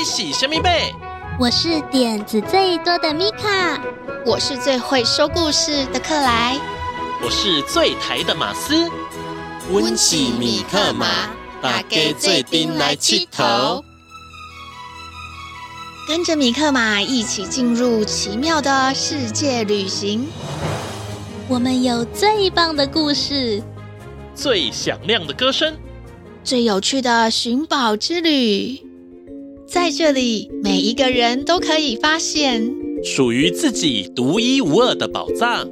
你是虾米贝？我是点子最多的米卡，我是最会说故事的克莱，我是最台的马斯。温喜米克马，大家做阵来七头。跟着米克马一起进入奇妙的世界旅行。我们有最棒的故事，最响亮的歌声，最有趣的寻宝之旅。在这里，每一个人都可以发现属于自己独一无二的宝藏。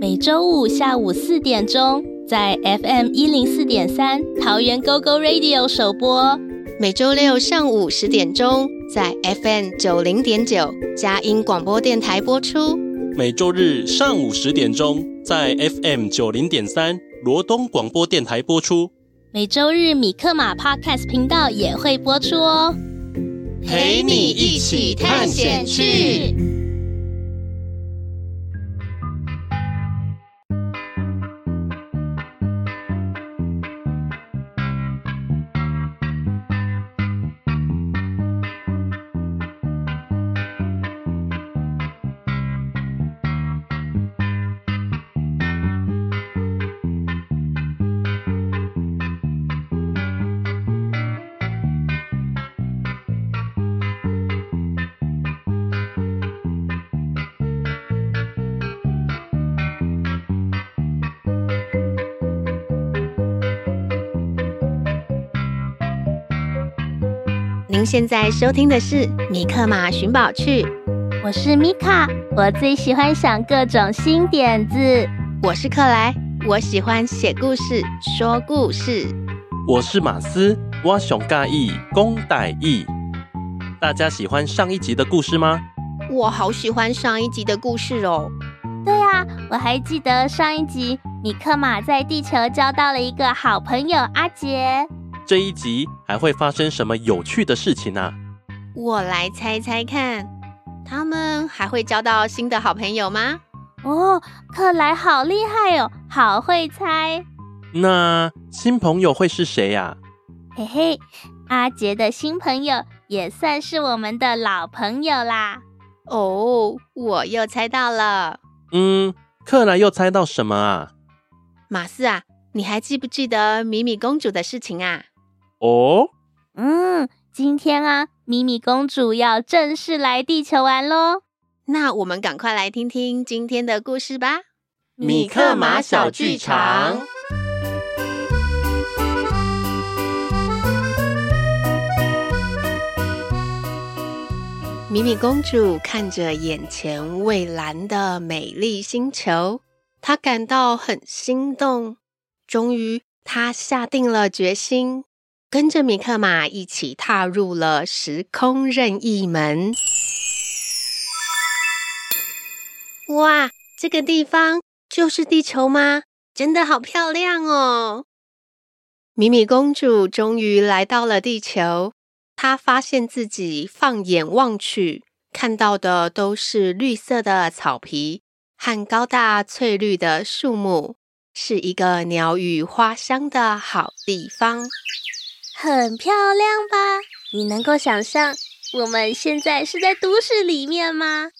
每周五下午四点钟，在 FM 一零四点三桃园 GO GO Radio 首播；每周六上午十点钟，在 FM 九零点九佳音广播电台播出；每周日上午十点钟，在 FM 九零点三罗东广播电台播出。每周日米克马 Podcast 频道也会播出哦，陪你一起探险去。您现在收听的是《米克马寻宝趣》，我是米卡，我最喜欢想各种新点子；我是克莱，我喜欢写故事、说故事；我是马斯，我上喜欢讲台语。大家喜欢上一集的故事吗？我好喜欢上一集的故事哦。对啊，我还记得上一集米克马在地球交到了一个好朋友阿杰。这一集还会发生什么有趣的事情呢、啊？我来猜猜看，他们还会交到新的好朋友吗？哦，克莱好厉害哦，好会猜。那新朋友会是谁呀、啊？嘿嘿，阿杰的新朋友也算是我们的老朋友啦。哦，我又猜到了。嗯，克莱又猜到什么啊？马斯啊，你还记不记得米米公主的事情啊？哦，嗯，今天啊，米米公主要正式来地球玩喽。那我们赶快来听听今天的故事吧。米克马小剧场。米米公主看着眼前蔚蓝的美丽星球，她感到很心动。终于，她下定了决心。跟着米克马一起踏入了时空任意门。哇，这个地方就是地球吗？真的好漂亮哦！米米公主终于来到了地球，她发现自己放眼望去，看到的都是绿色的草皮和高大翠绿的树木，是一个鸟语花香的好地方。很漂亮吧？你能够想象我们现在是在都市里面吗？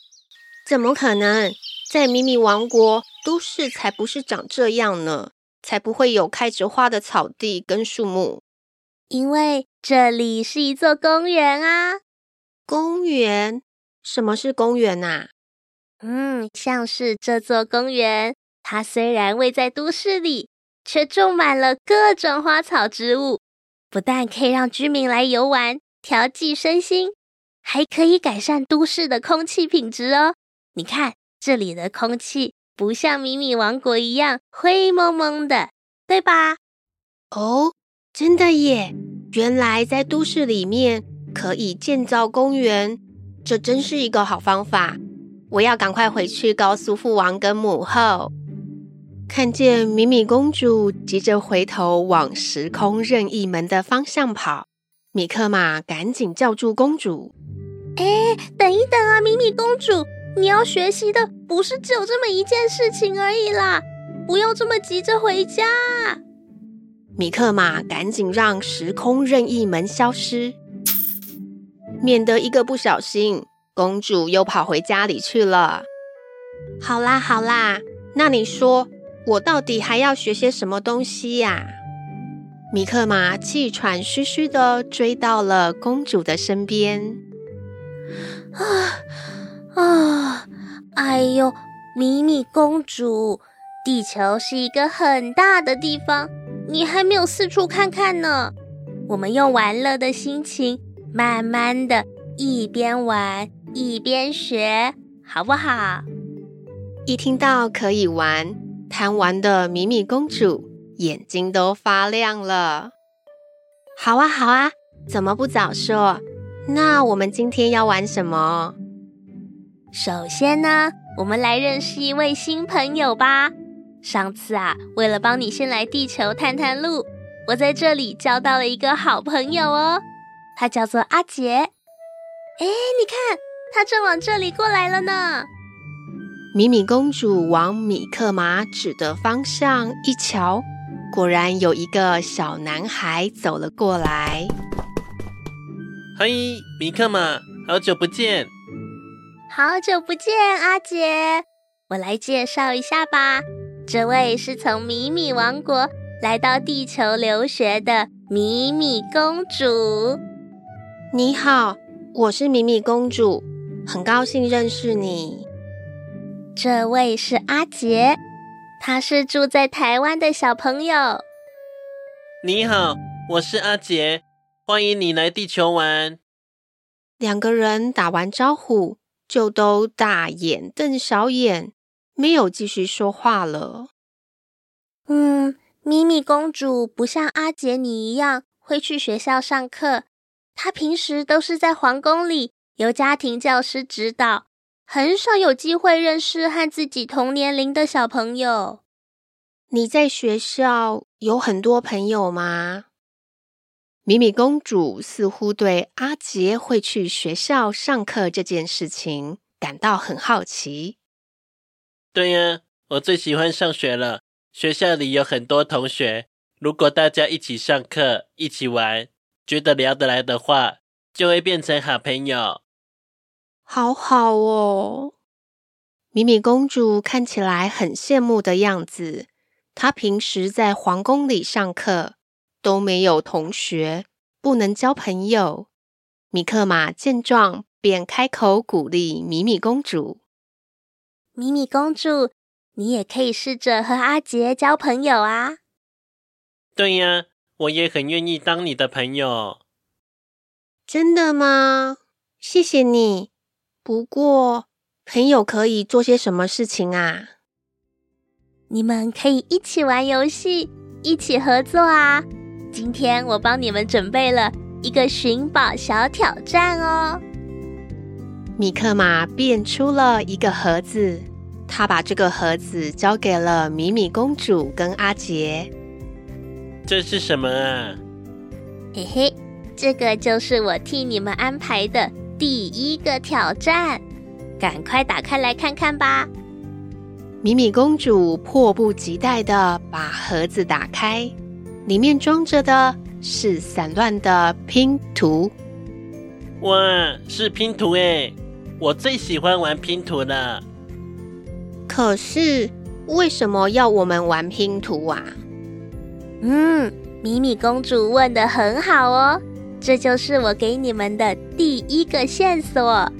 怎么可能？在米米王国，都市才不是长这样呢，才不会有开着花的草地跟树木。因为这里是一座公园啊！公园？什么是公园啊？嗯，像是这座公园，它虽然位在都市里，却种满了各种花草植物。不但可以让居民来游玩、调剂身心，还可以改善都市的空气品质哦。你看，这里的空气不像米米王国一样灰蒙蒙的，对吧？哦，真的耶！原来在都市里面可以建造公园，这真是一个好方法。我要赶快回去告诉父王跟母后。看见米米公主急着回头往时空任意门的方向跑，米克马赶紧叫住公主：“哎，等一等啊，米米公主，你要学习的不是只有这么一件事情而已啦，不要这么急着回家。”米克马赶紧让时空任意门消失，免得一个不小心，公主又跑回家里去了。好啦好啦，那你说我到底还要学些什么东西呀？米克马气喘吁吁的追到了公主的身边。啊啊！哎呦，米米公主，地球是一个很大的地方，你还没有四处看看呢。我们用玩乐的心情，慢慢的一边玩一边学，好不好？一听到可以玩，贪玩的米米公主眼睛都发亮了。好啊，好啊，怎么不早说？那我们今天要玩什么？首先呢，我们来认识一位新朋友吧。上次啊，为了帮你先来地球探探路，我在这里交到了一个好朋友哦，他叫做阿杰。哎，你看，他正往这里过来了呢。米米公主往米克马指的方向一瞧，果然有一个小男孩走了过来。嘿，米克马，好久不见！好久不见，阿杰。我来介绍一下吧，这位是从米米王国来到地球留学的米米公主。你好，我是米米公主，很高兴认识你。这位是阿杰，他是住在台湾的小朋友。你好，我是阿杰，欢迎你来地球玩。两个人打完招呼，就都大眼瞪小眼，没有继续说话了。嗯，咪咪公主不像阿杰你一样会去学校上课，她平时都是在皇宫里由家庭教师指导。很少有机会认识和自己同年龄的小朋友。你在学校有很多朋友吗？米米公主似乎对阿杰会去学校上课这件事情感到很好奇。对呀，我最喜欢上学了。学校里有很多同学，如果大家一起上课、一起玩，觉得聊得来的话，就会变成好朋友。好好哦，米米公主看起来很羡慕的样子。她平时在皇宫里上课都没有同学，不能交朋友。米克马见状，便开口鼓励米米公主：“米米公主，你也可以试着和阿杰交朋友啊！”“对呀，我也很愿意当你的朋友。”“真的吗？谢谢你。”不过，朋友可以做些什么事情啊？你们可以一起玩游戏，一起合作啊！今天我帮你们准备了一个寻宝小挑战哦。米克马变出了一个盒子，他把这个盒子交给了米米公主跟阿杰。这是什么啊？嘿嘿，这个就是我替你们安排的。第一个挑战，赶快打开来看看吧！米米公主迫不及待的把盒子打开，里面装着的是散乱的拼图。哇，是拼图诶！我最喜欢玩拼图了。可是，为什么要我们玩拼图啊？嗯，米米公主问的很好哦。这就是我给你们的第一个线索。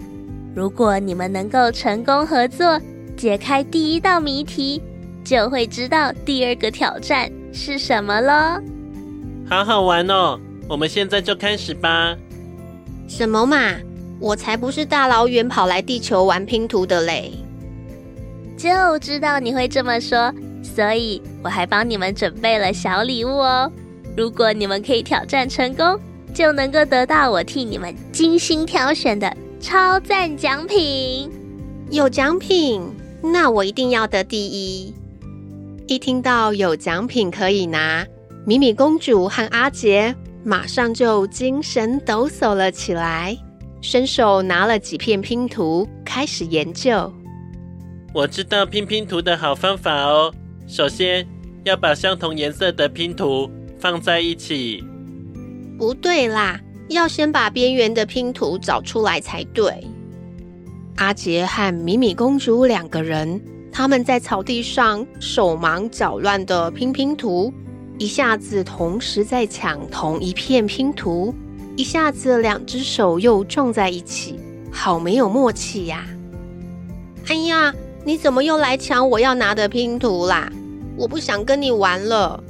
如果你们能够成功合作，解开第一道谜题，就会知道第二个挑战是什么了。好好玩哦！我们现在就开始吧。什么嘛！我才不是大老远跑来地球玩拼图的嘞！就知道你会这么说，所以我还帮你们准备了小礼物哦。如果你们可以挑战成功，就能够得到我替你们精心挑选的超赞奖品。有奖品，那我一定要得第一。一听到有奖品可以拿，米米公主和阿杰马上就精神抖擞了起来，伸手拿了几片拼图，开始研究。我知道拼拼图的好方法哦。首先要把相同颜色的拼图放在一起。不对啦，要先把边缘的拼图找出来才对。阿杰和米米公主两个人，他们在草地上手忙脚乱地拼拼图，一下子同时在抢同一片拼图，一下子两只手又撞在一起，好没有默契呀！哎呀，你怎么又来抢我要拿的拼图啦？我不想跟你玩了。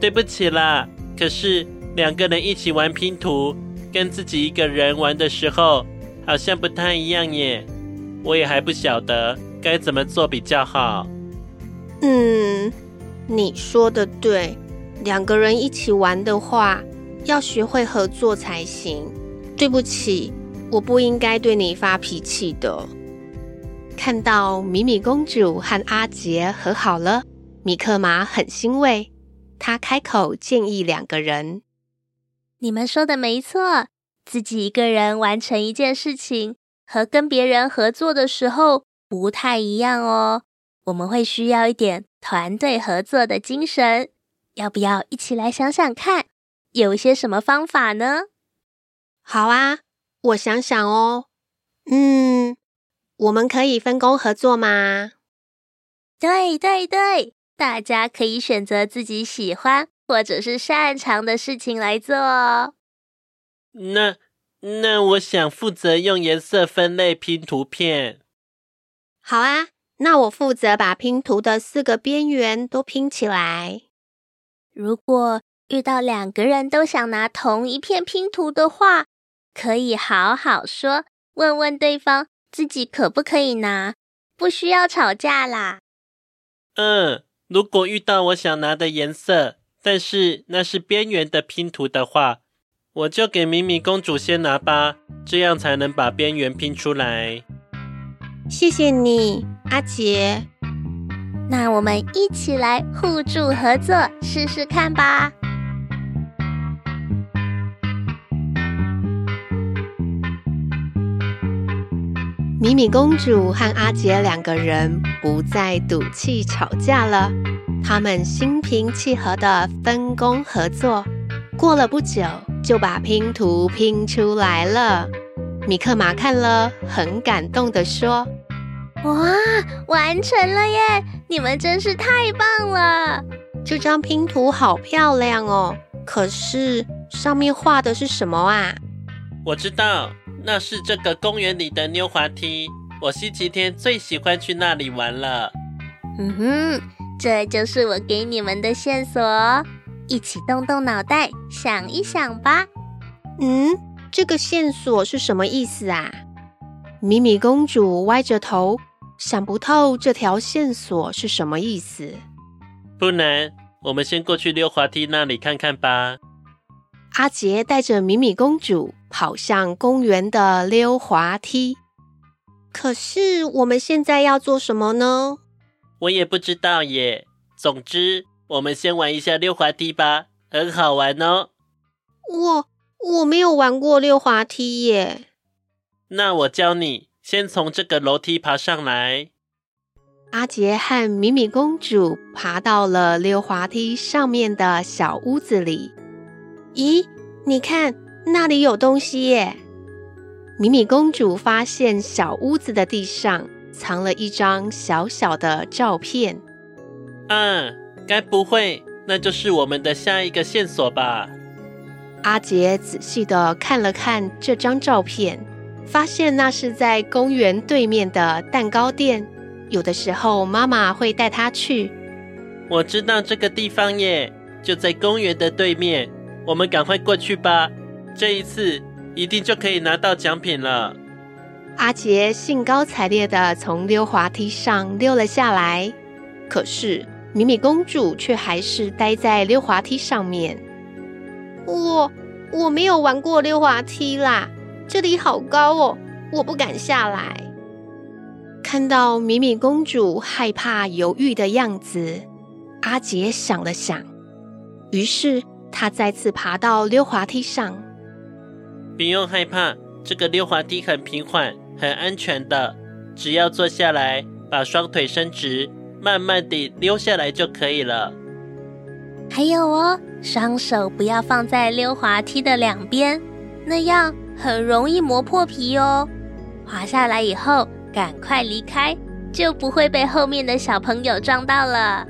对不起啦，可是两个人一起玩拼图，跟自己一个人玩的时候，好像不太一样耶。我也还不晓得。该怎么做比较好？嗯，你说的对，两个人一起玩的话，要学会合作才行。对不起，我不应该对你发脾气的。看到米米公主和阿杰和好了，米克马很欣慰，他开口建议两个人：“你们说的没错，自己一个人完成一件事情，和跟别人合作的时候。”不太一样哦，我们会需要一点团队合作的精神，要不要一起来想想看，有一些什么方法呢？好啊，我想想哦。嗯，我们可以分工合作吗？对对对，大家可以选择自己喜欢或者是擅长的事情来做哦。那那我想负责用颜色分类拼图片。好啊，那我负责把拼图的四个边缘都拼起来。如果遇到两个人都想拿同一片拼图的话，可以好好说，问问对方自己可不可以拿，不需要吵架啦。嗯，如果遇到我想拿的颜色，但是那是边缘的拼图的话，我就给米米公主先拿吧，这样才能把边缘拼出来。谢谢你，阿杰。那我们一起来互助合作，试试看吧。米米公主和阿杰两个人不再赌气吵架了，他们心平气和的分工合作。过了不久，就把拼图拼出来了。米克马看了，很感动的说。哇，完成了耶！你们真是太棒了！这张拼图好漂亮哦，可是上面画的是什么啊？我知道，那是这个公园里的溜滑梯。我星期天最喜欢去那里玩了。嗯哼，这就是我给你们的线索，一起动动脑袋想一想吧。嗯，这个线索是什么意思啊？米米公主歪着头，想不透这条线索是什么意思。不难，我们先过去溜滑梯那里看看吧。阿杰带着米米公主跑向公园的溜滑梯。可是我们现在要做什么呢？我也不知道耶。总之，我们先玩一下溜滑梯吧，很好玩哦。我我没有玩过溜滑梯耶。那我教你，先从这个楼梯爬上来。阿杰和米米公主爬到了溜滑梯上面的小屋子里。咦，你看，那里有东西耶！米米公主发现小屋子的地上藏了一张小小的照片。啊，该不会那就是我们的下一个线索吧？阿杰仔细的看了看这张照片。发现那是在公园对面的蛋糕店，有的时候妈妈会带他去。我知道这个地方耶，就在公园的对面。我们赶快过去吧，这一次一定就可以拿到奖品了。阿杰兴高采烈的从溜滑梯上溜了下来，可是米米公主却还是待在溜滑梯上面。我我没有玩过溜滑梯啦。这里好高哦，我不敢下来。看到米米公主害怕、犹豫的样子，阿杰想了想，于是他再次爬到溜滑梯上。不用害怕，这个溜滑梯很平缓、很安全的，只要坐下来，把双腿伸直，慢慢地溜下来就可以了。还有哦，双手不要放在溜滑梯的两边。那样很容易磨破皮哦。滑下来以后，赶快离开，就不会被后面的小朋友撞到了。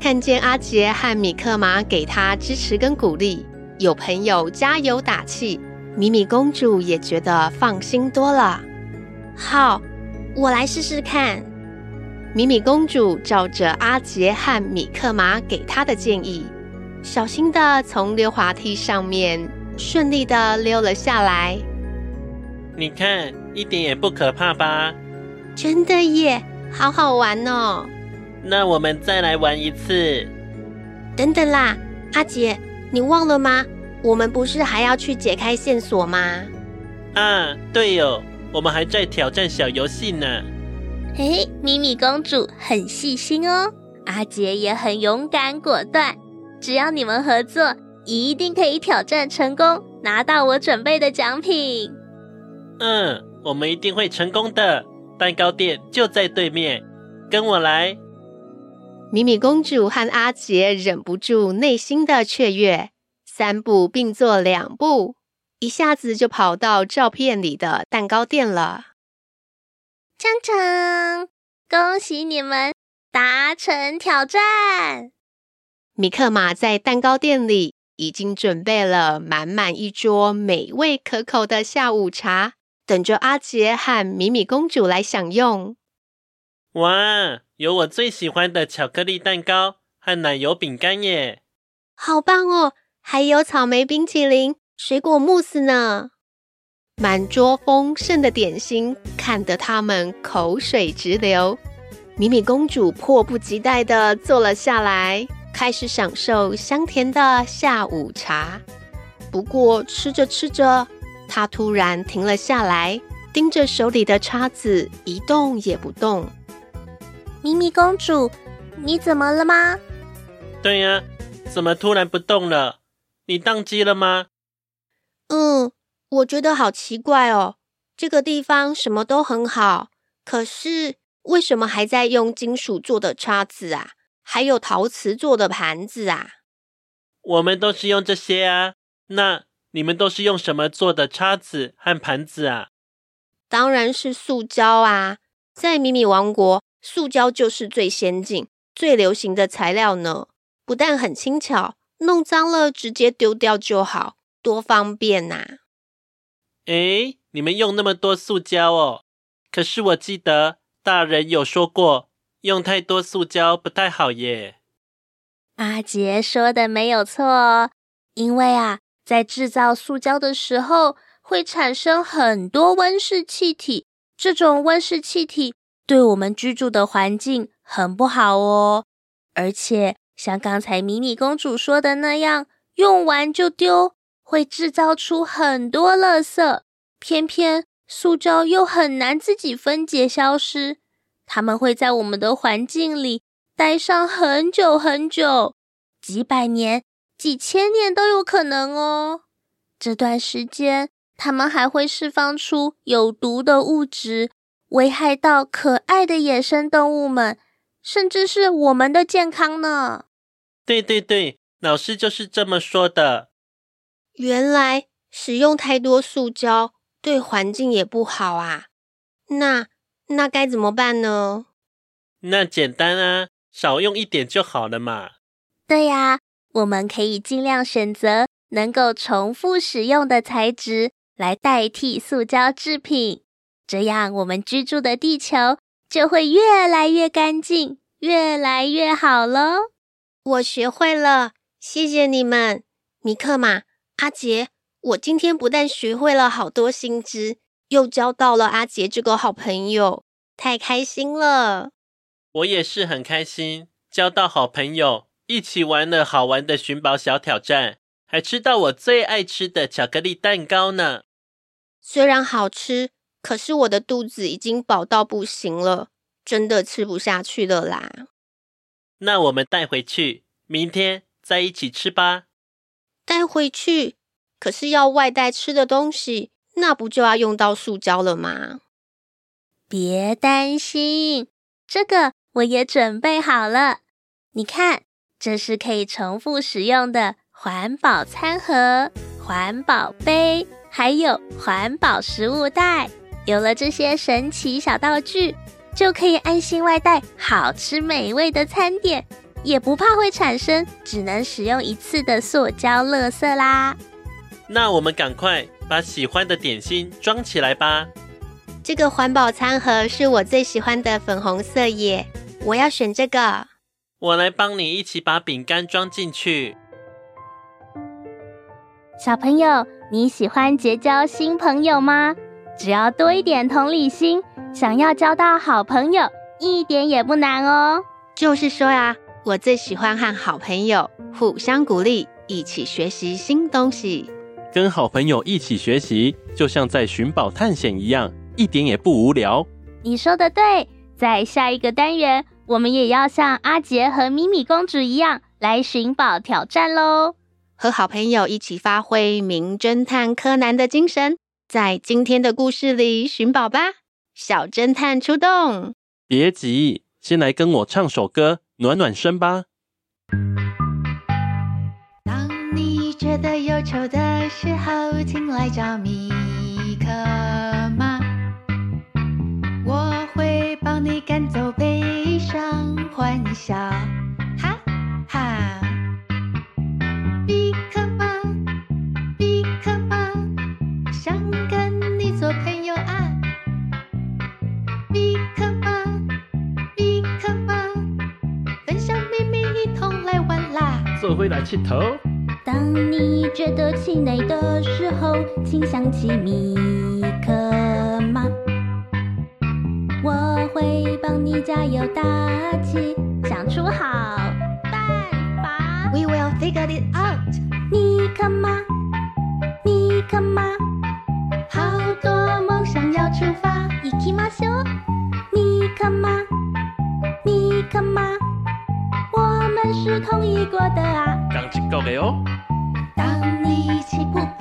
看见阿杰和米克玛给他支持跟鼓励，有朋友加油打气，米米公主也觉得放心多了。好，我来试试看。米米公主照着阿杰和米克马给她的建议，小心的从溜滑梯上面顺利的溜了下来。你看，一点也不可怕吧？真的耶，好好玩哦！那我们再来玩一次。等等啦，阿杰，你忘了吗？我们不是还要去解开线索吗？啊，对哦，我们还在挑战小游戏呢。嘿，米米公主很细心哦，阿杰也很勇敢果断。只要你们合作，一定可以挑战成功，拿到我准备的奖品。嗯，我们一定会成功的。蛋糕店就在对面，跟我来。米米公主和阿杰忍不住内心的雀跃，三步并作两步，一下子就跑到照片里的蛋糕店了。锵锵！恭喜你们达成挑战！米克马在蛋糕店里已经准备了满满一桌美味可口的下午茶。等着阿杰和米米公主来享用。哇，有我最喜欢的巧克力蛋糕和奶油饼干耶！好棒哦！还有草莓冰淇淋、水果慕斯呢。满桌丰盛的点心，看得他们口水直流。米米公主迫不及待地坐了下来，开始享受香甜的下午茶。不过吃着吃着，她突然停了下来，盯着手里的叉子，一动也不动。米米公主，你怎么了吗？对呀，怎么突然不动了？你宕机了吗？嗯，我觉得好奇怪哦。这个地方什么都很好，可是为什么还在用金属做的叉子啊？还有陶瓷做的盘子啊？我们都是用这些啊。那。你们都是用什么做的叉子和盘子啊？当然是塑胶啊！在米米王国，塑胶就是最先进、最流行的材料呢。不但很轻巧，弄脏了直接丢掉就好，多方便呐、啊！诶，你们用那么多塑胶哦？可是我记得大人有说过，用太多塑胶不太好耶。阿杰说的没有错哦，因为啊。在制造塑胶的时候，会产生很多温室气体。这种温室气体对我们居住的环境很不好哦。而且，像刚才米米公主说的那样，用完就丢，会制造出很多垃圾。偏偏塑胶又很难自己分解消失，它们会在我们的环境里待上很久很久，几百年。几千年都有可能哦。这段时间，它们还会释放出有毒的物质，危害到可爱的野生动物们，甚至是我们的健康呢。对对对，老师就是这么说的。原来使用太多塑胶对环境也不好啊。那那该怎么办呢？那简单啊，少用一点就好了嘛。对呀。我们可以尽量选择能够重复使用的材质来代替塑胶制品，这样我们居住的地球就会越来越干净，越来越好喽。我学会了，谢谢你们，尼克马、阿杰。我今天不但学会了好多新知，又交到了阿杰这个好朋友，太开心了。我也是很开心，交到好朋友。一起玩了好玩的寻宝小挑战，还吃到我最爱吃的巧克力蛋糕呢。虽然好吃，可是我的肚子已经饱到不行了，真的吃不下去了啦。那我们带回去，明天再一起吃吧。带回去？可是要外带吃的东西，那不就要用到塑胶了吗？别担心，这个我也准备好了。你看。这是可以重复使用的环保餐盒、环保杯，还有环保食物袋。有了这些神奇小道具，就可以安心外带好吃美味的餐点，也不怕会产生只能使用一次的塑胶垃圾啦。那我们赶快把喜欢的点心装起来吧。这个环保餐盒是我最喜欢的粉红色耶，我要选这个。我来帮你一起把饼干装进去。小朋友，你喜欢结交新朋友吗？只要多一点同理心，想要交到好朋友一点也不难哦。就是说呀，我最喜欢和好朋友互相鼓励，一起学习新东西。跟好朋友一起学习，就像在寻宝探险一样，一点也不无聊。你说的对，在下一个单元，我们也要像阿杰和米米公主一样来寻宝挑战喽！和好朋友一起发挥名侦探柯南的精神，在今天的故事里寻宝吧！小侦探出动！别急，先来跟我唱首歌暖暖身吧。当你觉得忧愁的时候，请来找米可吗，我会帮你赶走悲伤，欢笑，做回来气头。当你觉得气馁的时候，请想起米克马，我会帮你加油打气，想出好办法。We will figure it out。米克马，米克马，好多梦想要出发。行きましょう。米克马， 是同意过的啊。刚一国的哦。当你赶走悲